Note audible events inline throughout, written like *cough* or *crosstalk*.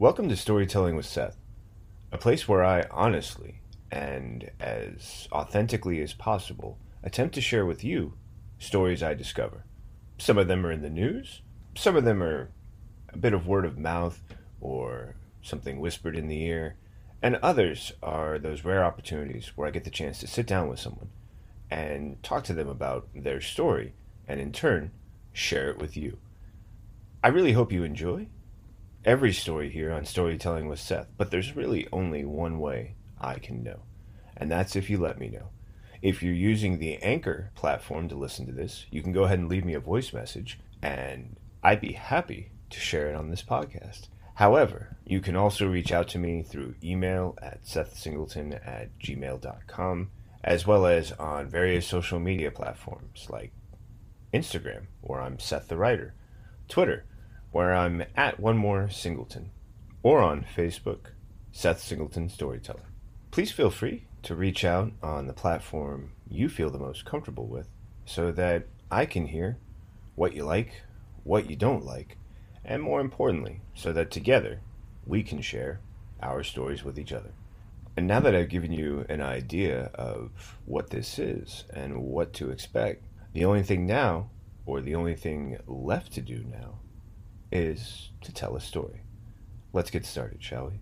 Welcome to Storytelling with Seth, a place where I honestly and as authentically as possible attempt to share with you stories I discover. Some of them are in the news, some of them are a bit of word of mouth or something whispered in the ear, and others are those rare opportunities where I get the chance to sit down with someone and talk to them about their story and in turn share it with you. I really hope you enjoy every story here on Storytelling with Seth, but there's really only one way I can know, and that's if you let me know. If you're using the Anchor platform to listen to this, you can go ahead and leave me a voice message, and I'd be happy to share it on this podcast. However, you can also reach out to me through email at sethsingleton at gmail.com, as well as on various social media platforms like Instagram, where I'm Seth the Writer, Twitter, where I'm at One More Singleton, or on Facebook, Seth Singleton Storyteller. Please feel free to reach out on the platform you feel the most comfortable with so that I can hear what you like, what you don't like, and more importantly, so that together we can share our stories with each other. And now that I've given you an idea of what this is and what to expect, the only thing now, or the only thing left to do now, is to tell a story. Let's get started, shall we?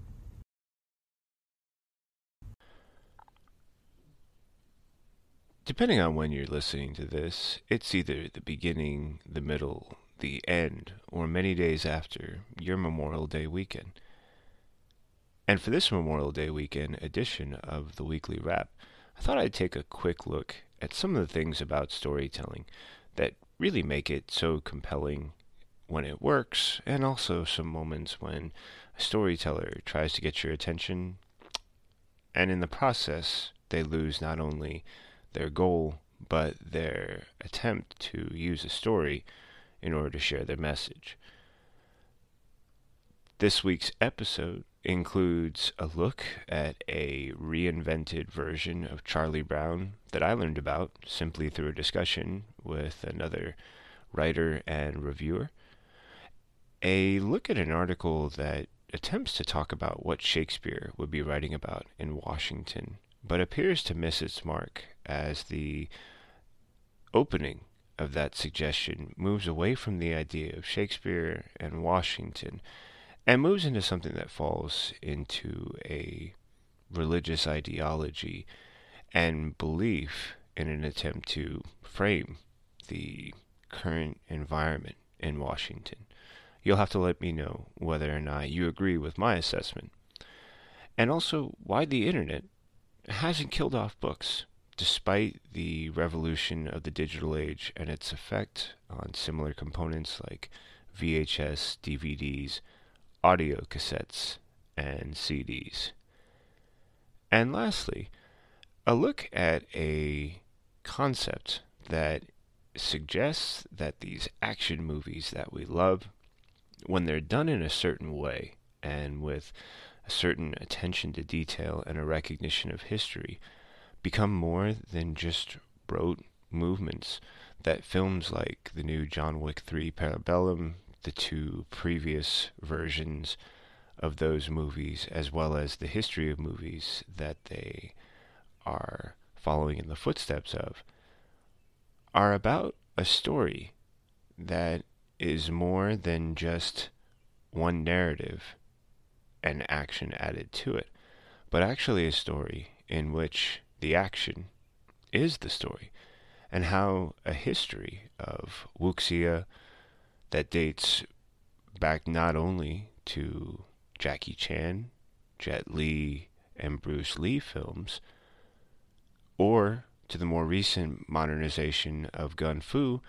Depending on when you're listening to this, it's either the beginning, the middle, the end, or many days after your Memorial Day weekend. And for this Memorial Day weekend edition of the Weekly Wrap, I thought I'd take a quick look at some of the things about storytelling that really make it so compelling when it works, and also some moments when a storyteller tries to get your attention, and in the process, they lose not only their goal, but their attempt to use a story in order to share their message. This week's episode includes a look at a reinvented version of Charlie Brown that I learned about simply through a discussion with another writer and reviewer. A look at an article that attempts to talk about what Shakespeare would be writing about in Washington, but appears to miss its mark as the opening of that suggestion moves away from the idea of Shakespeare and Washington and moves into something that falls into a religious ideology and belief in an attempt to frame the current environment in Washington. You'll have to let me know whether or not you agree with my assessment. And also why the internet hasn't killed off books despite the revolution of the digital age and its effect on similar components like VHS, DVDs, audio cassettes, and CDs. And lastly, a look at a concept that suggests that these action movies that we love, when they're done in a certain way and with a certain attention to detail and a recognition of history, become more than just rote movements that films like the new John Wick 3 Parabellum, the two previous versions of those movies, as well as the history of movies that they are following in the footsteps of, are about a story that is more than just one narrative and action added to it, but actually a story in which the action is the story, and how a history of wuxia that dates back not only to Jackie Chan, Jet Li, and Bruce Lee films, or to the more recent modernization of Gun Fu,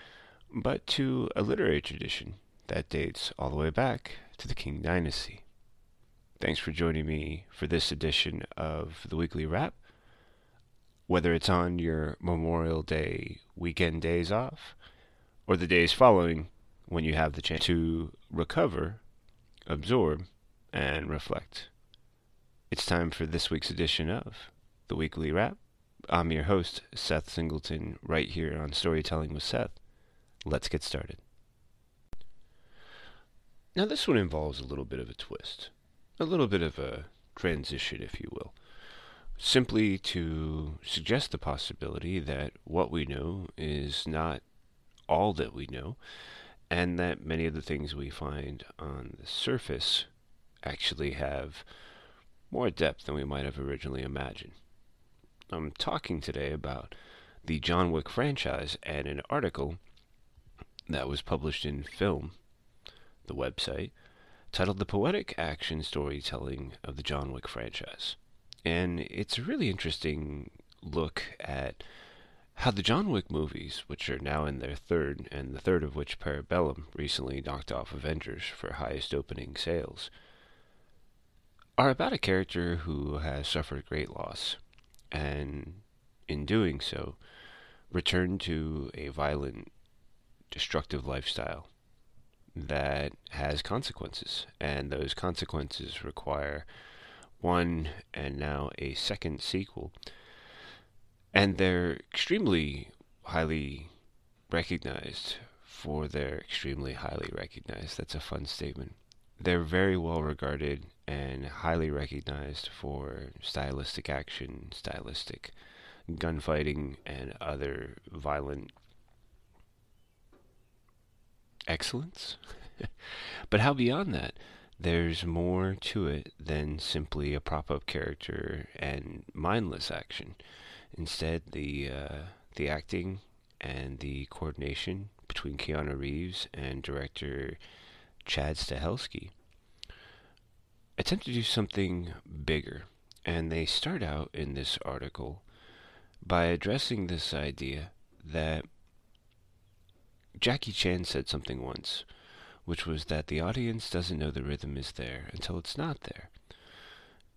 but to a literary tradition that dates all the way back to the Qing Dynasty. Thanks for joining me for this edition of the Weekly Wrap whether it's on your Memorial Day weekend days off or the days following when you have the chance to recover, absorb, and reflect. It's time for this week's edition of the Weekly Wrap. I'm your host, Seth Singleton, right here on Storytelling with Seth. Let's get started. Now, this one involves a little bit of a twist. a little bit of a transition, if you will, simply to suggest the possibility that what we know is not all that we know, and that many of the things we find on the surface actually have more depth than we might have originally imagined. I'm talking today about the John Wick franchise and an article that was published in Film, the website, titled The Poetic Action Storytelling of the John Wick Franchise. And it's a really interesting look at how the John Wick movies, which are now in their third, and the third of which Parabellum recently knocked off Avengers for highest opening sales, are about a character who has suffered great loss, and in doing so, returned to a violent, destructive lifestyle that has consequences, and those consequences require one and now a second sequel. And they're extremely highly recognized for their extremely highly recognized. That's a fun statement. They're very well regarded and highly recognized for stylistic action, stylistic gunfighting, and other violent excellence. but how beyond that? There's more to it than simply a prop up character and mindless action. Instead, the uh, the acting and the coordination between Keanu Reeves and director Chad Stahelski attempt to do something bigger. And they start out in this article by addressing this idea that Jackie Chan said something once, which was that the audience doesn't know the rhythm is there until it's not there.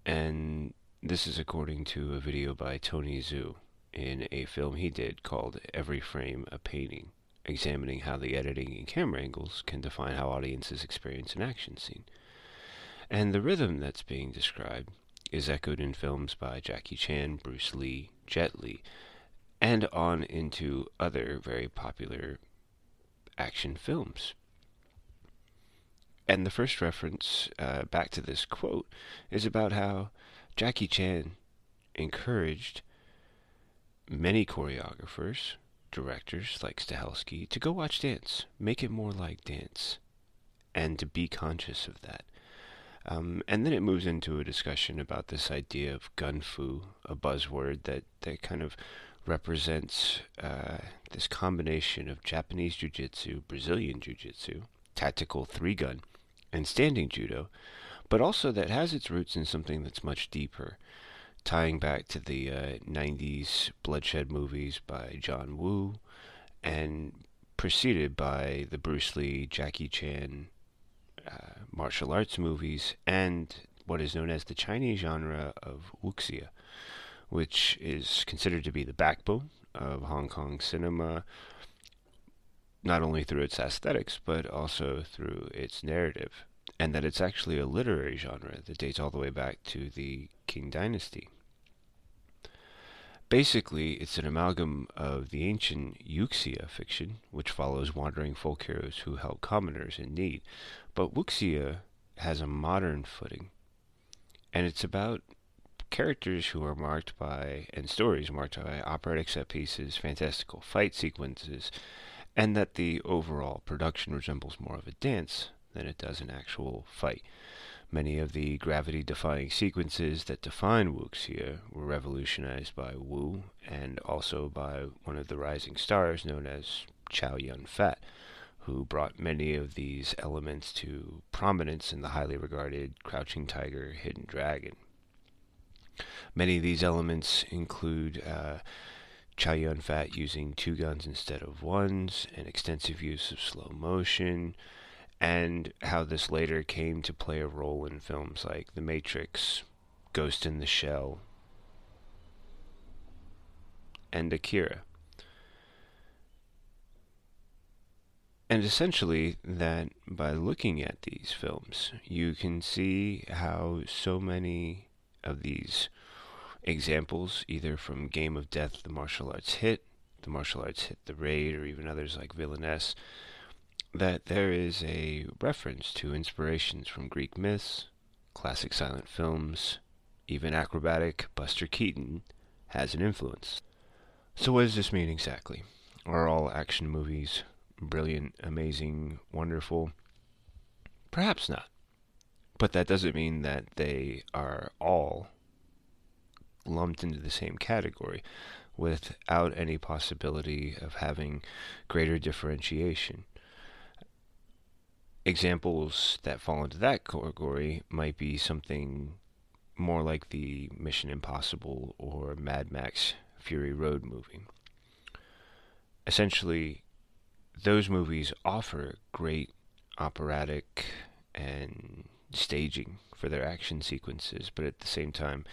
And this is according to a video by Tony Zhou in a film he did called Every Frame a Painting, examining how the editing and camera angles can define how audiences experience an action scene. And the rhythm that's being described is echoed in films by Jackie Chan, Bruce Lee, Jet Li, and on into other very popular action films. And the first reference uh, back to this quote is about how Jackie Chan encouraged many choreographers, directors like Stahelski, to go watch dance, make it more like dance, and to be conscious of that. Um, and then it moves into a discussion about this idea of gun fu, a buzzword that, that kind of represents uh, this combination of Japanese jiu-jitsu, Brazilian jiu-jitsu, tactical three-gun, and standing judo, but also that has its roots in something that's much deeper, tying back to the uh, 90s bloodshed movies by John Woo, and preceded by the Bruce Lee, Jackie Chan uh, martial arts movies, and what is known as the Chinese genre of wuxia which is considered to be the backbone of Hong Kong cinema, not only through its aesthetics, but also through its narrative, and that it's actually a literary genre that dates all the way back to the Qing Dynasty. Basically, it's an amalgam of the ancient Wuxia fiction, which follows wandering folk heroes who help commoners in need, but Wuxia has a modern footing, and it's about characters who are marked by, and stories marked by operatic set pieces, fantastical fight sequences, and that the overall production resembles more of a dance than it does an actual fight. Many of the gravity defying sequences that define wuxia were revolutionized by Woo and also by one of the rising stars known as Chow Yun Fat, who brought many of these elements to prominence in the highly regarded Crouching Tiger, Hidden Dragon Many of these elements include uh, Chow Yun Fat using two guns instead of ones, and extensive use of slow motion, and how this later came to play a role in films like The Matrix, Ghost in the Shell, and Akira. And essentially, that by looking at these films, you can see how so many of these examples, either from Game of Death, the martial arts hit, the martial arts hit the raid, or even others like Villainess, that there is a reference to inspirations from Greek myths, classic silent films, even acrobatic Buster Keaton has an influence. So, what does this mean exactly? Are all action movies brilliant, amazing, wonderful? Perhaps not. But that doesn't mean that they are all lumped into the same category without any possibility of having greater differentiation. Examples that fall into that category might be something more like the Mission Impossible or Mad Max Fury Road movie. Essentially, those movies offer great operatic and staging for their action sequences, but at the same time,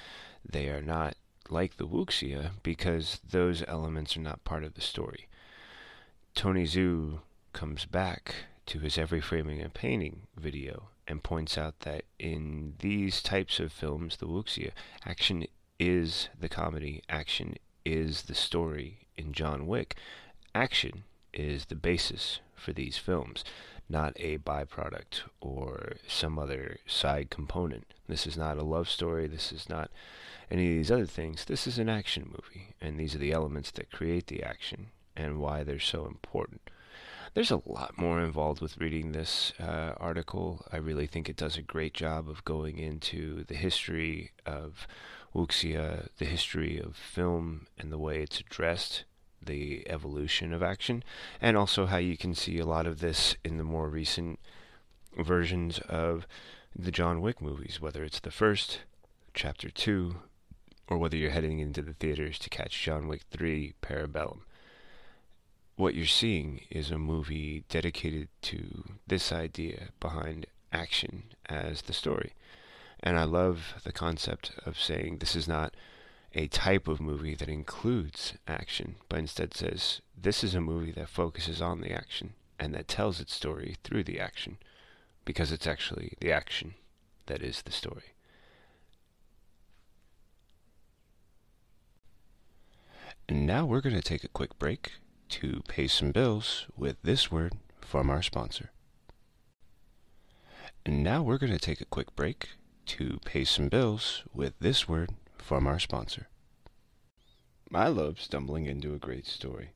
they are not like the Wuxia because those elements are not part of the story. Tony Zhou comes back to his Every Frame a Painting video and points out that in these types of films, the Wuxia, action is the comedy, action is the story. In John Wick, action is the basis for these films, not a byproduct or some other side component. This is not a love story, this is not any of these other things. This is an action movie, and these are the elements that create the action and why they're so important. There's a lot more involved with reading this uh, article. I really think it does a great job of going into the history of wuxia, the history of film, and the way it's addressed, the evolution of action, and also how you can see a lot of this in the more recent versions of the John Wick movies, whether it's the first, chapter 2, or whether you're heading into the theaters to catch John Wick 3 Parabellum. What you're seeing is a movie dedicated to this idea behind action as the story. And I love the concept of saying this is not a type of movie that includes action, but instead says this is a movie that focuses on the action and that tells its story through the action because it's actually the action that is the story. And now we're going to take a quick break to pay some bills with this word from our sponsor. And now we're going to take a quick break to pay some bills with this word from our sponsor. I love stumbling into a great story.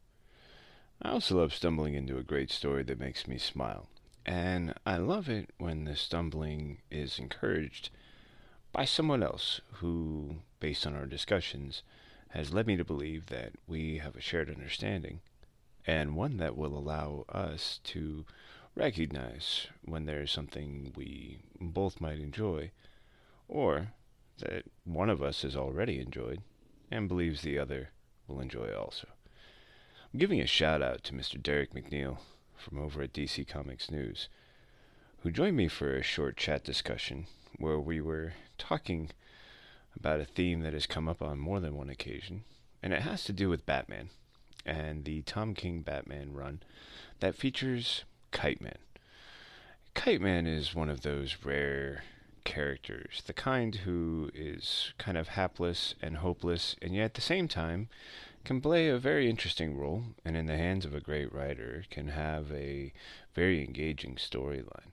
I also love stumbling into a great story that makes me smile. And I love it when the stumbling is encouraged by someone else who, based on our discussions, has led me to believe that we have a shared understanding, and one that will allow us to recognize when there's something we both might enjoy, or that one of us has already enjoyed and believes the other will enjoy also. I'm giving a shout out to Mr. Derek McNeil from over at DC Comics News, who joined me for a short chat discussion where we were talking about a theme that has come up on more than one occasion, and it has to do with Batman and the Tom King Batman run that features Kite Man. Kite Man is one of those rare characters, the kind who is kind of hapless and hopeless, and yet at the same time can play a very interesting role, and in the hands of a great writer can have a very engaging storyline.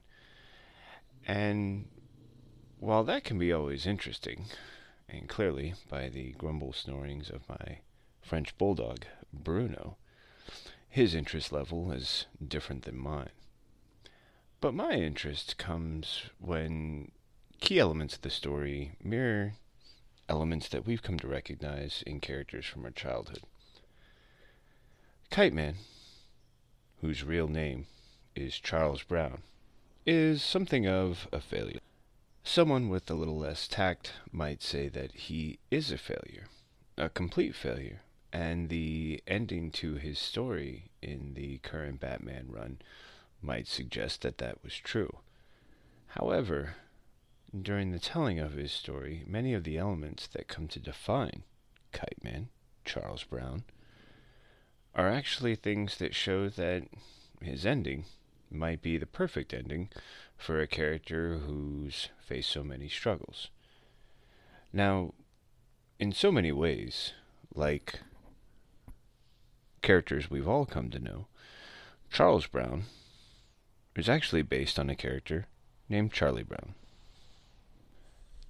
And while that can be always interesting, and clearly by the grumble snorings of my French bulldog, Bruno, his interest level is different than mine. But my interest comes when key elements of the story mirror elements that we've come to recognize in characters from our childhood. Kite Man, whose real name is Charles Brown, is something of a failure. Someone with a little less tact might say that he is a failure, a complete failure, and the ending to his story in the current Batman run might suggest that that was true. However, during the telling of his story, many of the elements that come to define Kite Man, Charles Brown, are actually things that show that his ending might be the perfect ending for a character who's faced so many struggles. Now, in so many ways, like characters we've all come to know, Charles Brown is actually based on a character named Charlie Brown.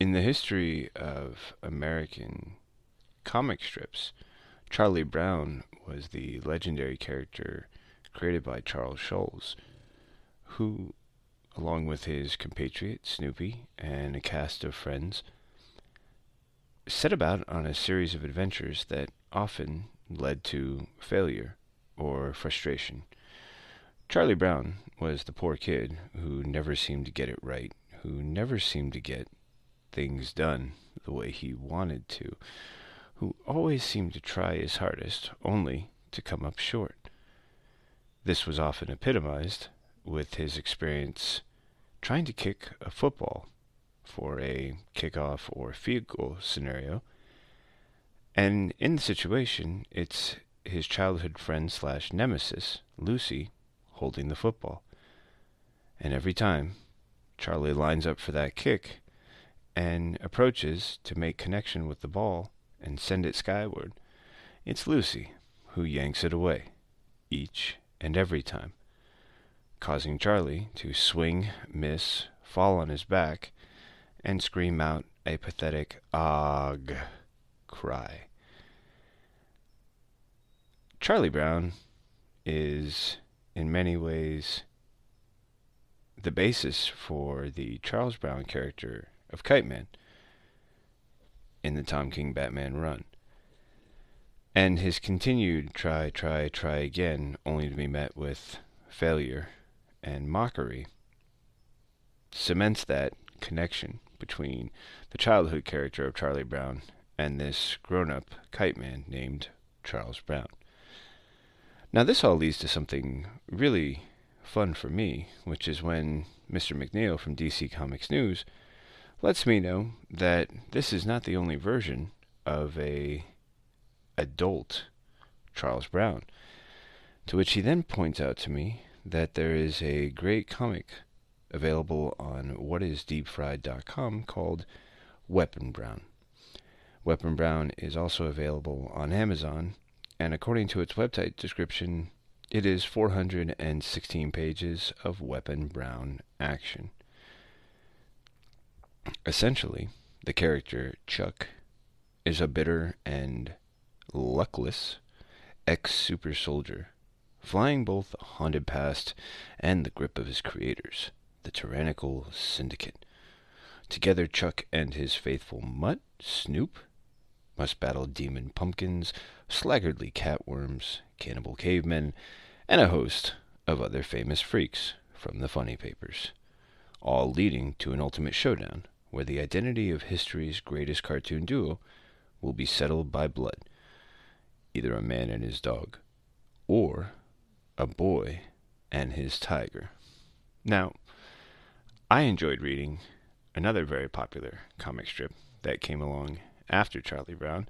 In the history of American comic strips, Charlie Brown was the legendary character created by Charles Schulz, who, along with his compatriot Snoopy and a cast of friends, set about on a series of adventures that often led to failure or frustration. Charlie Brown was the poor kid who never seemed to get it right, who never seemed to get things done the way he wanted to, who always seemed to try his hardest, only to come up short. This was often epitomized with his experience trying to kick a football for a kickoff or field goal scenario. And in the situation, it's his childhood friend slash nemesis, Lucy, holding the football. And every time, Charlie lines up for that kick and approaches to make connection with the ball and send it skyward. It's Lucy who yanks it away, each and every time, causing Charlie to swing, miss, fall on his back, and scream out a pathetic "Ugh" cry. Charlie Brown is, in many ways, the basis for the Charles Brown character of Kite Man in the Tom King Batman run. And his continued try, try, try again, only to be met with failure and mockery, cements that connection between the childhood character of Charlie Brown and this grown up kite man named Charles Brown. Now, this all leads to something really fun for me, which is when Mr. McNeil from DC Comics News lets me know that this is not the only version of a adult Charles Brown. To which he then points out to me that there is a great comic available on whatisdeepfried.com called Weapon Brown. Weapon Brown is also available on Amazon, and according to its website description, it is 416 pages of Weapon Brown action. Essentially, the character Chuck is a bitter and luckless ex super soldier, flying both the haunted past and the grip of his creators, the tyrannical syndicate. Together, Chuck and his faithful mutt, Snoop, must battle demon pumpkins, slaggardly catworms, cannibal cavemen, and a host of other famous freaks from the funny papers, all leading to an ultimate showdown where the identity of history's greatest cartoon duo will be settled by blood either a man and his dog, or a boy and his tiger. Now, I enjoyed reading another very popular comic strip that came along after Charlie Brown,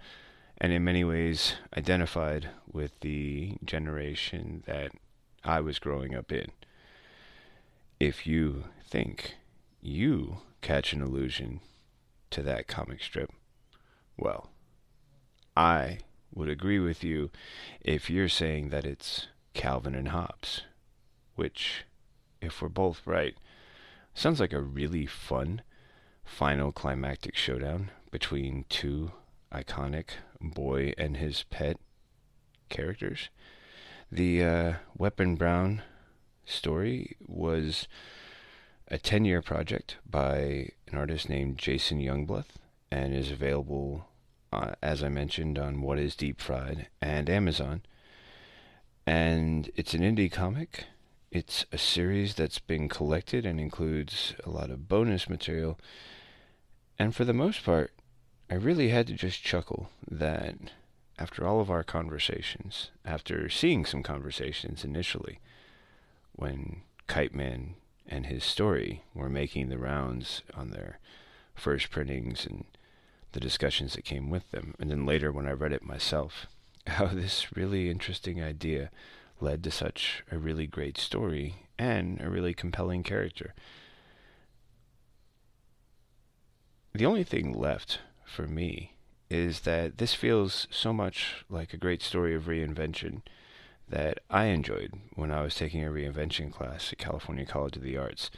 and in many ways identified with the generation that I was growing up in. If you think you catch an allusion to that comic strip, well, I would agree with you if you're saying that it's Calvin and Hobbes, which, if we're both right, sounds like a really fun final climactic showdown between two iconic boy and his pet characters. The uh, Weapon Brown story was a 10 year project by an artist named Jason Yungbluth and is available, uh, as I mentioned, on What is Deep Fried and Amazon. And it's an indie comic. It's a series that's been collected and includes a lot of bonus material. And for the most part, I really had to just chuckle that after all of our conversations, after seeing some conversations initially, when Kite Man and his story were making the rounds on their first printings and the discussions that came with them. And then later, when I read it myself, *laughs* how this really interesting idea led to such a really great story and a really compelling character. The only thing left for me is that this feels so much like a great story of reinvention that I enjoyed when I was taking a reinvention class at California College of the Arts,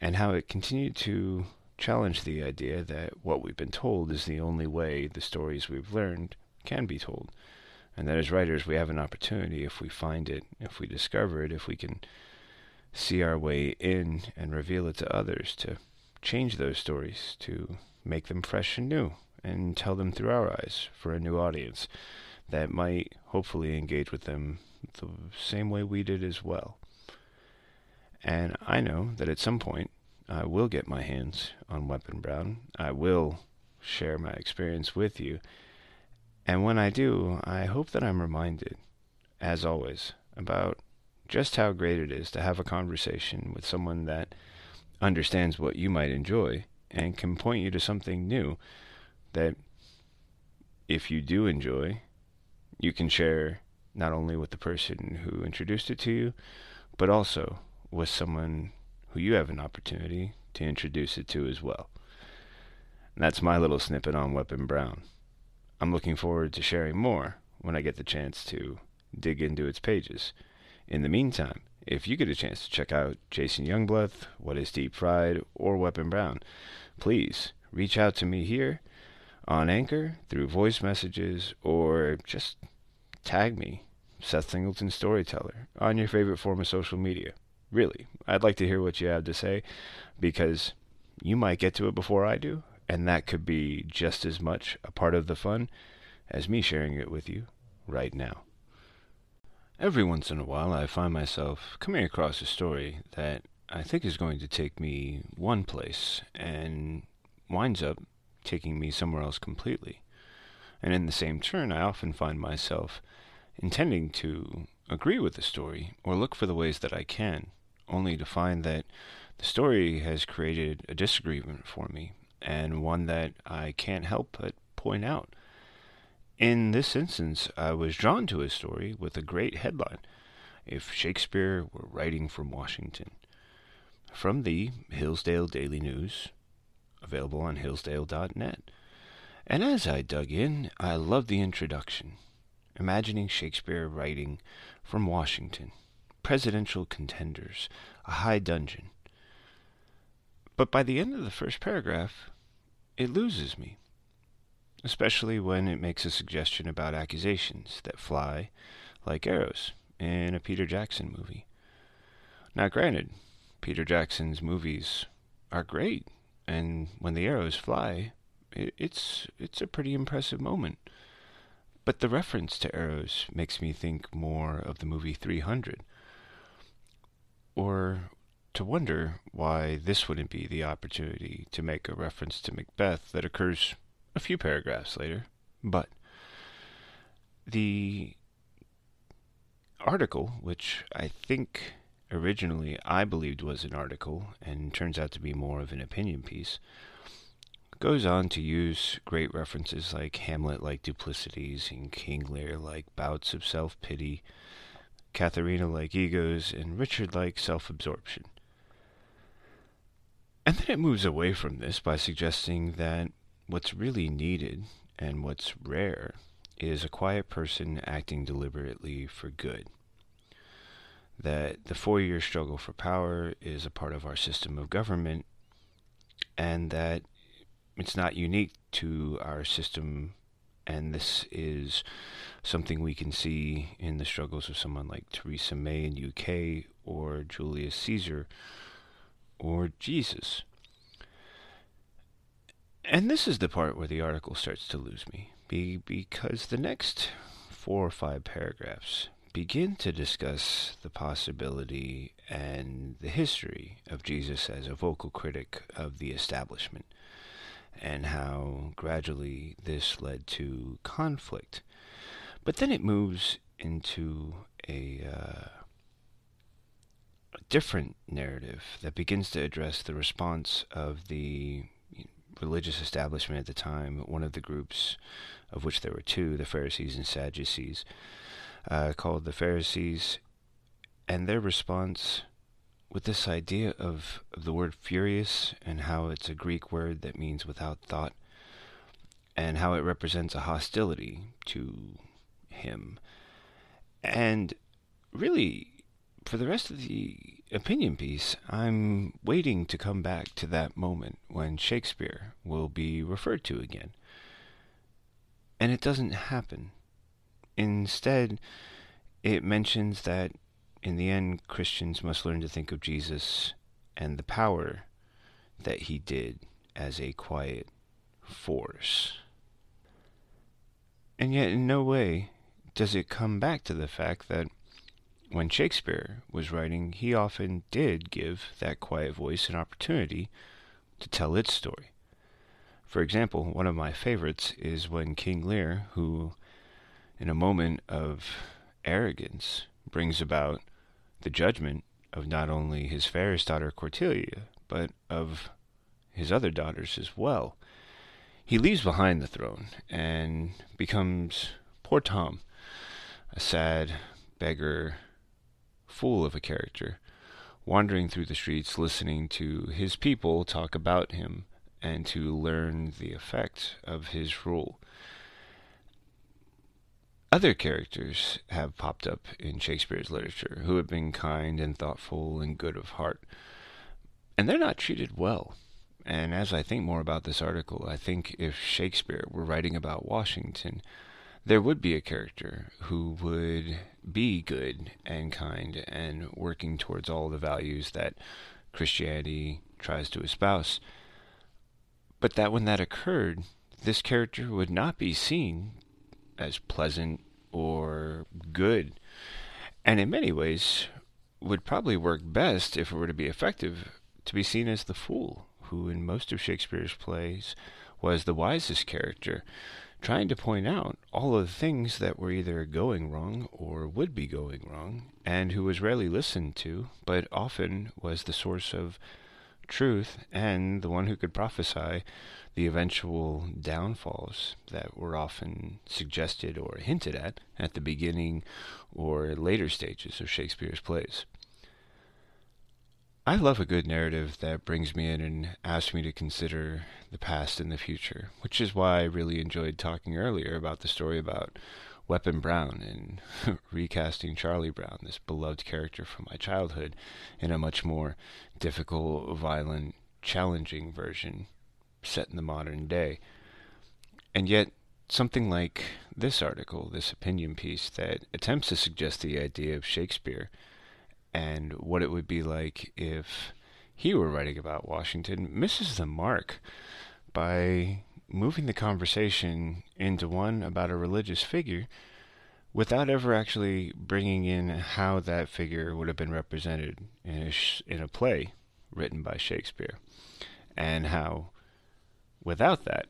and how it continued to challenge the idea that what we've been told is the only way the stories we've learned can be told. And that as writers, we have an opportunity if we find it, if we discover it, if we can see our way in and reveal it to others, to change those stories, to make them fresh and new, and tell them through our eyes for a new audience that might hopefully engage with them the same way we did as well. And I know that at some point I will get my hands on Weapon Brown. I will share my experience with you. And when I do, I hope that I'm reminded, as always, about just how great it is to have a conversation with someone that understands what you might enjoy and can point you to something new that, if you do enjoy, you can share not only with the person who introduced it to you, but also with someone who you have an opportunity to introduce it to as well. And that's my little snippet on Weapon Brown. I'm looking forward to sharing more when I get the chance to dig into its pages. In the meantime, if you get a chance to check out Jason Yungbluth, What is Deep Fried, or Weapon Brown, please reach out to me here on Anchor through voice messages or just tag me, Seth Singleton Storyteller, on your favorite form of social media. Really, I'd like to hear what you have to say because you might get to it before I do, and that could be just as much a part of the fun as me sharing it with you right now. Every once in a while, I find myself coming across a story that I think is going to take me one place and winds up taking me somewhere else completely. And in the same turn, I often find myself intending to agree with the story or look for the ways that I can, only to find that the story has created a disagreement for me and one that I can't help but point out. In this instance, I was drawn to a story with a great headline If Shakespeare Were Writing from Washington. From the Hillsdale Daily News, available on hillsdale.net. And as I dug in, I loved the introduction, imagining Shakespeare writing from Washington, presidential contenders, a high dungeon. But by the end of the first paragraph, it loses me especially when it makes a suggestion about accusations that fly like arrows in a Peter Jackson movie. Now, granted, Peter Jackson's movies are great, and when the arrows fly, it, it's it's a pretty impressive moment. But the reference to arrows makes me think more of the movie 300, or to wonder why this wouldn't be the opportunity to make a reference to Macbeth that occurs a few paragraphs later. But the article, which I think originally I believed was an article and turns out to be more of an opinion piece, goes on to use great references like Hamlet like duplicities and King Lear like bouts of self pity, Katharina like egos, and Richard like self absorption. And then it moves away from this by suggesting that What's really needed and what's rare is a quiet person acting deliberately for good. That the four year struggle for power is a part of our system of government, and that it's not unique to our system, and this is something we can see in the struggles of someone like Theresa May in UK or Julius Caesar or Jesus. And this is the part where the article starts to lose me, be, because the next four or five paragraphs begin to discuss the possibility and the history of Jesus as a vocal critic of the establishment, and how gradually this led to conflict. But then it moves into a, uh, different narrative that begins to address the response of the religious establishment at the time, one of the groups, of which there were two, the Pharisees and Sadducees, uh, called the Pharisees, and their response with this idea of, of the word furious and how it's a Greek word that means without thought, and how it represents a hostility to him. And really, for the rest of the opinion piece, I'm waiting to come back to that moment when Shakespeare will be referred to again. And it doesn't happen. Instead, it mentions that in the end, Christians must learn to think of Jesus and the power that he did as a quiet force. And yet, in no way does it come back to the fact that when Shakespeare was writing, he often did give that quiet voice an opportunity to tell its story. For example, one of my favorites is when King Lear, who, in a moment of arrogance, brings about the judgment of not only his fairest daughter Cordelia, but of his other daughters as well. He leaves behind the throne and becomes poor Tom, a sad beggar fool of a character, wandering through the streets listening to his people talk about him and to learn the effect of his rule. Other characters have popped up in Shakespeare's literature who have been kind and thoughtful and good of heart, and they're not treated well. And as I think more about this article, I think if Shakespeare were writing about Washington, there would be a character who would be good and kind and working towards all the values that Christianity tries to espouse. But that when that occurred, this character would not be seen as pleasant or good, and in many ways would probably work best if it were to be effective to be seen as the fool, who in most of Shakespeare's plays was the wisest character trying to point out all of the things that were either going wrong or would be going wrong, and who was rarely listened to, but often was the source of truth and the one who could prophesy the eventual downfalls that were often suggested or hinted at at the beginning or later stages of Shakespeare's plays. I love a good narrative that brings me in and asks me to consider the past and the future, which is why I really enjoyed talking earlier about the story about Weapon Brown and *laughs* recasting Charlie Brown, this beloved character from my childhood, in a much more difficult, violent, challenging version set in the modern day. And yet, something like this article, this opinion piece, that attempts to suggest the idea of Shakespeare and what it would be like if he were writing about Washington misses the mark by moving the conversation into one about a religious figure without ever actually bringing in how that figure would have been represented in a, sh- in a play written by Shakespeare. And how without that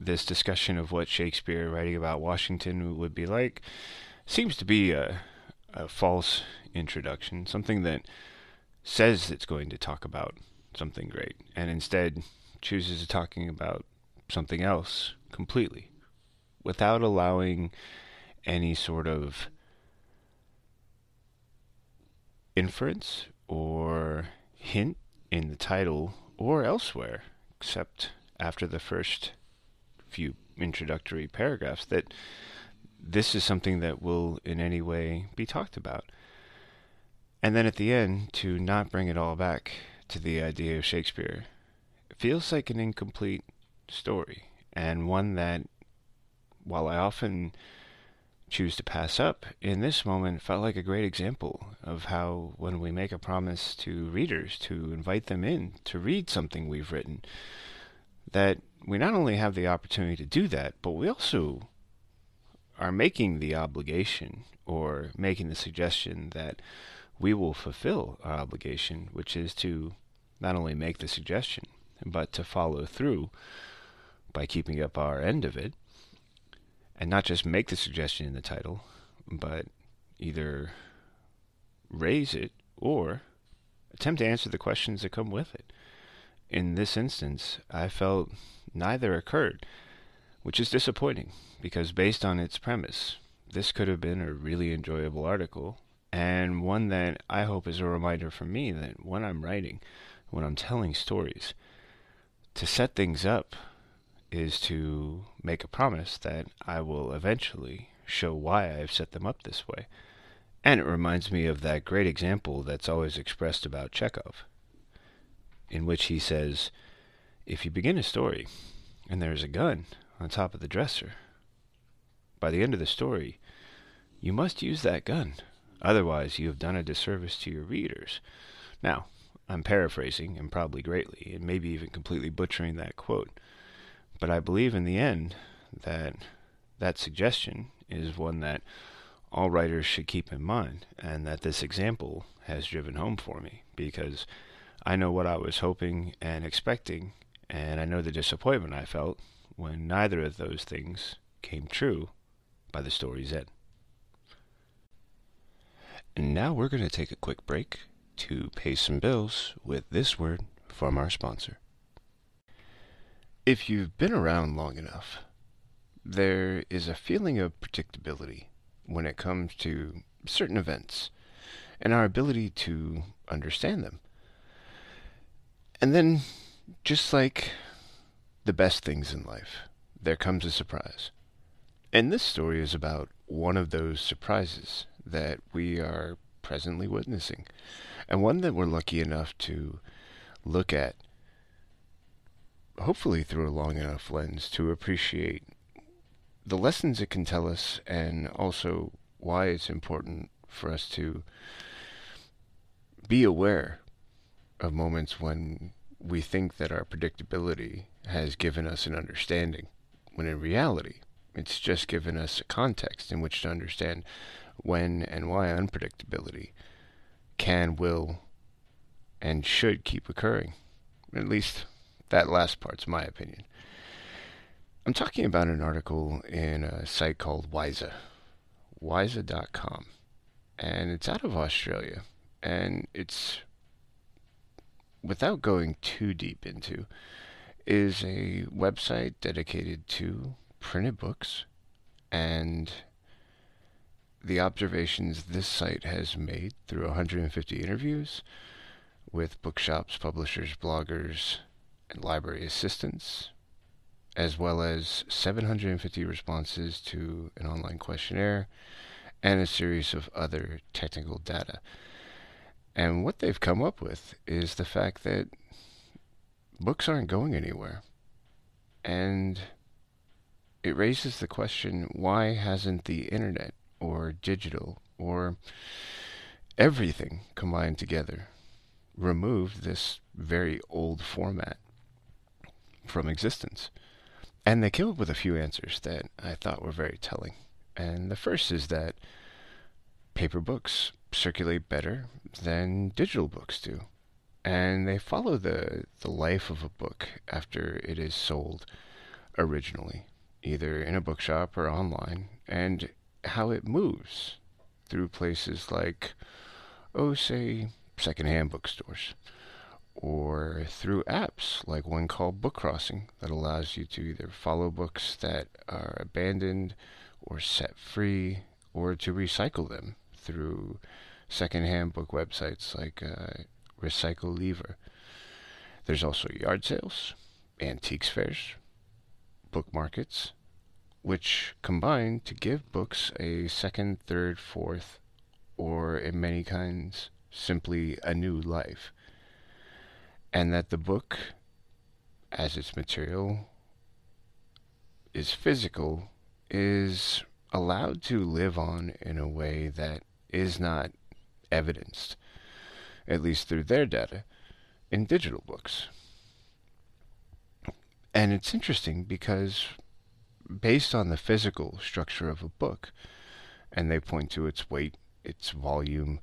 this discussion of what Shakespeare writing about Washington would be like seems to be a, a false introduction, something that says it's going to talk about something great, and instead chooses talking about something else completely, without allowing any sort of inference or hint in the title or elsewhere, except after the first few introductory paragraphs, that this is something that will in any way be talked about. And then at the end, to not bring it all back to the idea of Shakespeare feels like an incomplete story, and one that, while I often choose to pass up, in this moment felt like a great example of how, when we make a promise to readers to invite them in to read something we've written, that we not only have the opportunity to do that, but we also are making the obligation or making the suggestion that we will fulfill our obligation, which is to not only make the suggestion, but to follow through by keeping up our end of it, and not just make the suggestion in the title, but either raise it or attempt to answer the questions that come with it. In this instance, I felt neither occurred, which is disappointing because, based on its premise, this could have been a really enjoyable article and one that I hope is a reminder for me that when I'm writing, when I'm telling stories, to set things up is to make a promise that I will eventually show why I've set them up this way. And it reminds me of that great example that's always expressed about Chekhov, in which he says, if you begin a story and there's a gun on top of the dresser, by the end of the story, you must use that gun. Otherwise, you have done a disservice to your readers. Now, I'm paraphrasing, and probably greatly, and maybe even completely butchering that quote. But I believe in the end that that suggestion is one that all writers should keep in mind, and that this example has driven home for me because I know what I was hoping and expecting, and I know the disappointment I felt when neither of those things came true by the story's end. And now we're going to take a quick break to pay some bills with this word from our sponsor. If you've been around long enough, there is a feeling of predictability when it comes to certain events and our ability to understand them. And then, just like the best things in life, there comes a surprise. And this story is about one of those surprises that we are presently witnessing, and one that we're lucky enough to look at, hopefully through a long enough lens to appreciate the lessons it can tell us and also why it's important for us to be aware of moments when we think that our predictability has given us an understanding, when in reality, it's just given us a context in which to understand when and why unpredictability can, will, and should keep occurring. At least that last part's my opinion. I'm talking about an article in a site called Wyza, Wyza.com, and it's out of Australia, and it's, without going too deep into, is a website dedicated to printed books and the observations this site has made through 150 interviews with bookshops, publishers, bloggers, library assistants, as well as 750 responses to an online questionnaire and a series of other technical data. And what they've come up with is the fact that books aren't going anywhere. And it raises the question why hasn't the internet or digital or everything combined together removed this very old format from existence? And they came up with a few answers that I thought were very telling. And the first is that paper books circulate better than digital books do. And they follow the, the life of a book after it is sold originally, either in a bookshop or online, and how it moves through places like, oh, say, secondhand bookstores or through apps like one called Book Crossing that allows you to either follow books that are abandoned or set free or to recycle them through secondhand book websites like uh, Recyclivre. There's also yard sales, antiques fairs, book markets, which combine to give books a second, third, fourth, or in many kinds, simply a new life and that the book, as its material is physical, is allowed to live on in a way that is not evidenced, at least through their data, in digital books. And it's interesting because, based on the physical structure of a book, and they point to its weight, its volume,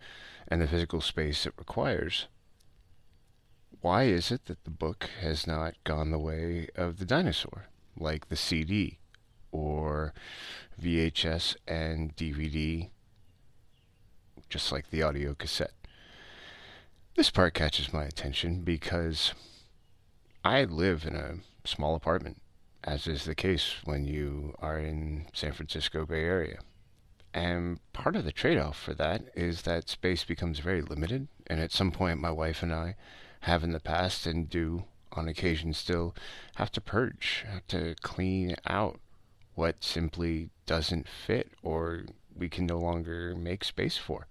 and the physical space it requires, why is it that the book has not gone the way of the dinosaur, like the CD or VHS and DVD, just like the audio cassette? This part catches my attention because I live in a small apartment, as is the case when you are in San Francisco Bay Area. And part of the trade off for that is that space becomes very limited. And at some point, my wife and I have in the past and do on occasion still have to purge, have to clean out what simply doesn't fit or we can no longer make space for.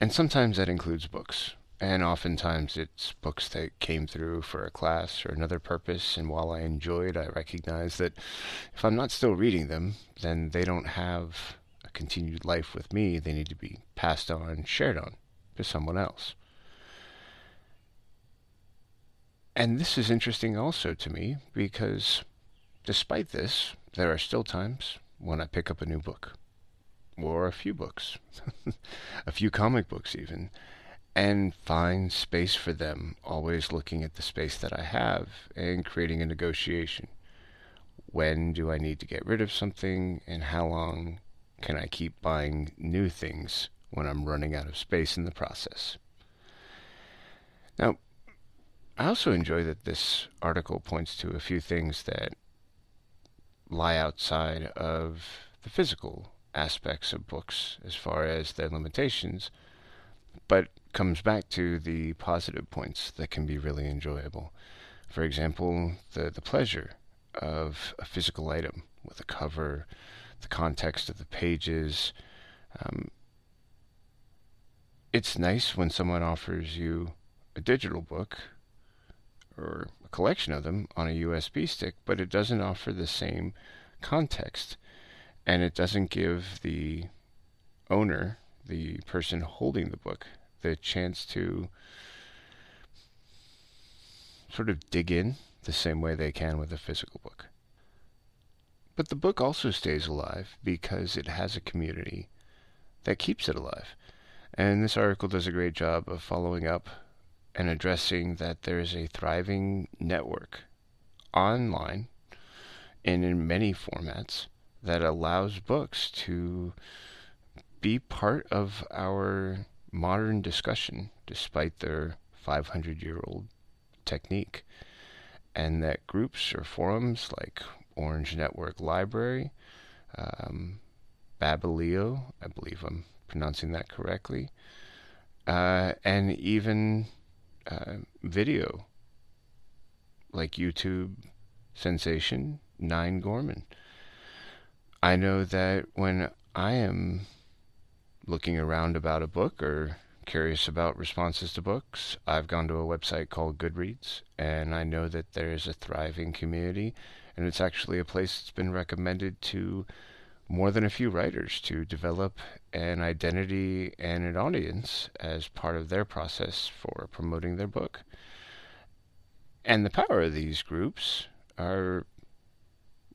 And sometimes that includes books. And oftentimes it's books that came through for a class or another purpose. And while I enjoyed, I recognize that if I'm not still reading them, then they don't have a continued life with me. They need to be passed on, shared on to someone else. And this is interesting also to me because despite this, there are still times when I pick up a new book, or a few books, *laughs* a few comic books even, and find space for them, always looking at the space that I have and creating a negotiation. When do I need to get rid of something, and how long can I keep buying new things when I'm running out of space in the process? Now, I also enjoy that this article points to a few things that lie outside of the physical aspects of books as far as their limitations, but comes back to the positive points that can be really enjoyable. For example, the, the pleasure of a physical item with a cover, the context of the pages. Um, it's nice when someone offers you a digital book or a collection of them on a USB stick, but it doesn't offer the same context. And it doesn't give the owner, the person holding the book, the chance to sort of dig in the same way they can with a physical book. But the book also stays alive because it has a community that keeps it alive. And this article does a great job of following up and addressing that there is a thriving network online and in many formats that allows books to be part of our modern discussion despite their 500 year old technique. And that groups or forums like Orange Network Library, um, I believe I'm pronouncing that correctly, uh, and even uh, video like YouTube sensation Nine Gorman. I know that when I am looking around about a book or curious about responses to books, I've gone to a website called Goodreads, and I know that there is a thriving community, and it's actually a place that's been recommended to more than a few writers to develop an identity and an audience as part of their process for promoting their book. And the power of these groups are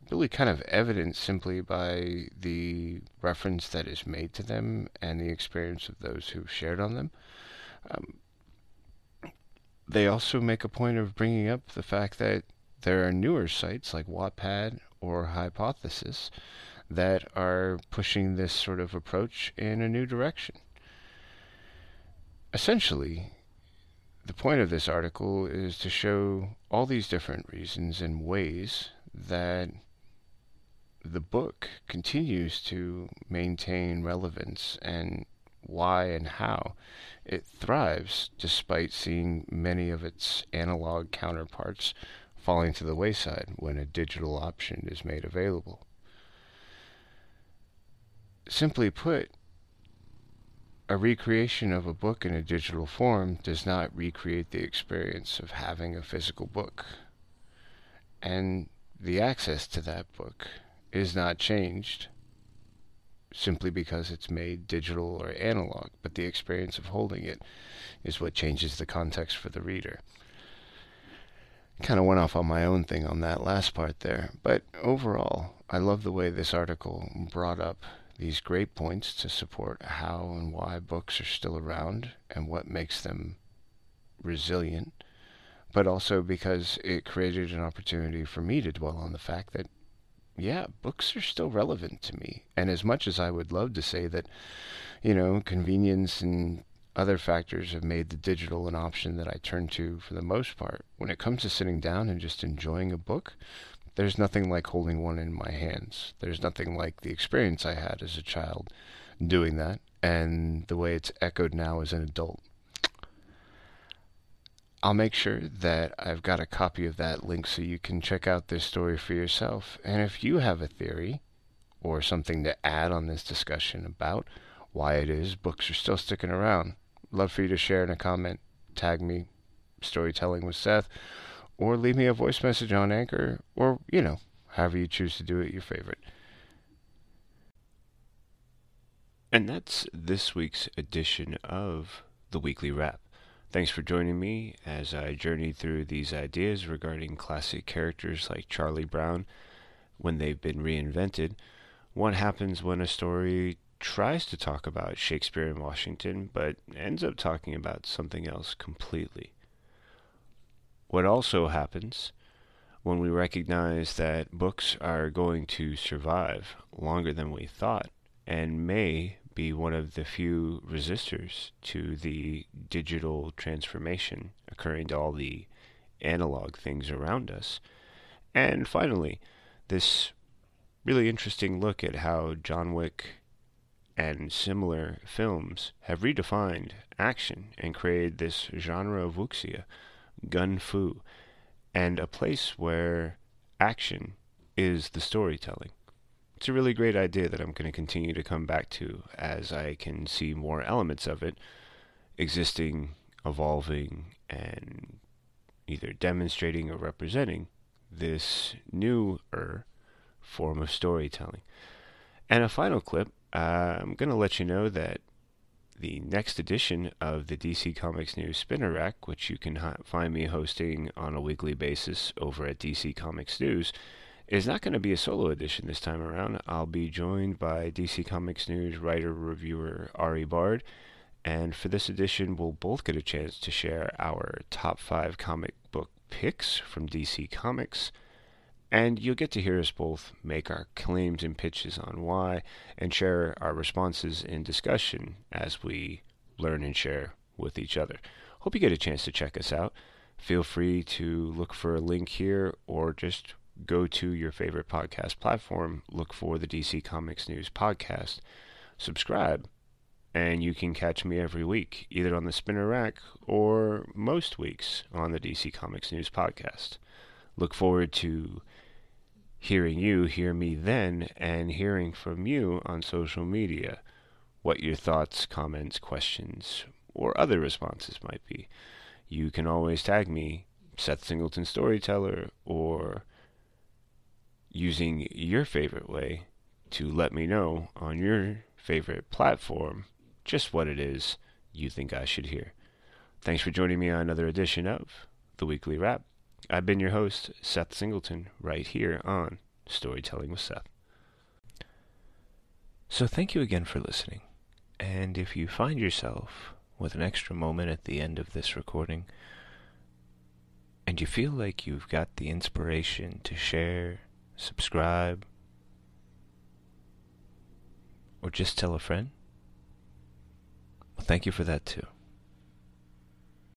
really kind of evident simply by the reference that is made to them and the experience of those who've shared on them. Um, they also make a point of bringing up the fact that there are newer sites like Wattpad or Hypothesis that are pushing this sort of approach in a new direction. Essentially, the point of this article is to show all these different reasons and ways that the book continues to maintain relevance and why and how it thrives despite seeing many of its analog counterparts falling to the wayside when a digital option is made available. Simply put, a recreation of a book in a digital form does not recreate the experience of having a physical book. And the access to that book is not changed simply because it's made digital or analog, but the experience of holding it is what changes the context for the reader. Kind of went off on my own thing on that last part there, but overall, I love the way this article brought up these great points to support how and why books are still around and what makes them resilient, but also because it created an opportunity for me to dwell on the fact that, yeah, books are still relevant to me. And as much as I would love to say that, you know, convenience and other factors have made the digital an option that I turn to for the most part, when it comes to sitting down and just enjoying a book, there's nothing like holding one in my hands. There's nothing like the experience I had as a child doing that and the way it's echoed now as an adult. I'll make sure that I've got a copy of that link so you can check out this story for yourself. And if you have a theory or something to add on this discussion about why it is books are still sticking around. Love for you to share in a comment, tag me, storytelling with Seth, or leave me a voice message on Anchor, or, you know, however you choose to do it, your favorite. And that's this week's edition of the Weekly Wrap. Thanks for joining me as I journey through these ideas regarding classic characters like Charlie Brown when they've been reinvented. What happens when a story tries to talk about Shakespeare and Washington but ends up talking about something else completely? What also happens when we recognize that books are going to survive longer than we thought and may be one of the few resistors to the digital transformation occurring to all the analog things around us. And finally, this really interesting look at how John Wick and similar films have redefined action and created this genre of wuxia, gun fu, and a place where action is the storytelling it's a really great idea that I'm going to continue to come back to as I can see more elements of it existing, evolving, and either demonstrating or representing this newer form of storytelling. And a final clip, uh, I'm going to let you know that the next edition of the DC Comics News Spinner Rack, which you can ha- find me hosting on a weekly basis over at DC Comics News, is not going to be a solo edition this time around. I'll be joined by DC Comics News writer reviewer Ari Bard, and for this edition, we'll both get a chance to share our top five comic book picks from DC Comics. And you'll get to hear us both make our claims and pitches on why, and share our responses in discussion as we learn and share with each other. Hope you get a chance to check us out. Feel free to look for a link here or just go to your favorite podcast platform, look for the DC Comics News podcast, subscribe, and you can catch me every week, either on the Spinner Rack or most weeks on the DC Comics News podcast. Look forward to hearing you hear me then and hearing from you on social media what your thoughts, comments, questions, or other responses might be. You can always tag me, Seth Singleton Storyteller, or using your favorite way to let me know on your favorite platform just what it is you think I should hear. Thanks for joining me on another edition of The Weekly Wrap. I've been your host, Seth Singleton, right here on Storytelling with Seth. So thank you again for listening. And if you find yourself with an extra moment at the end of this recording, and you feel like you've got the inspiration to share subscribe, or just tell a friend? Well, thank you for that too.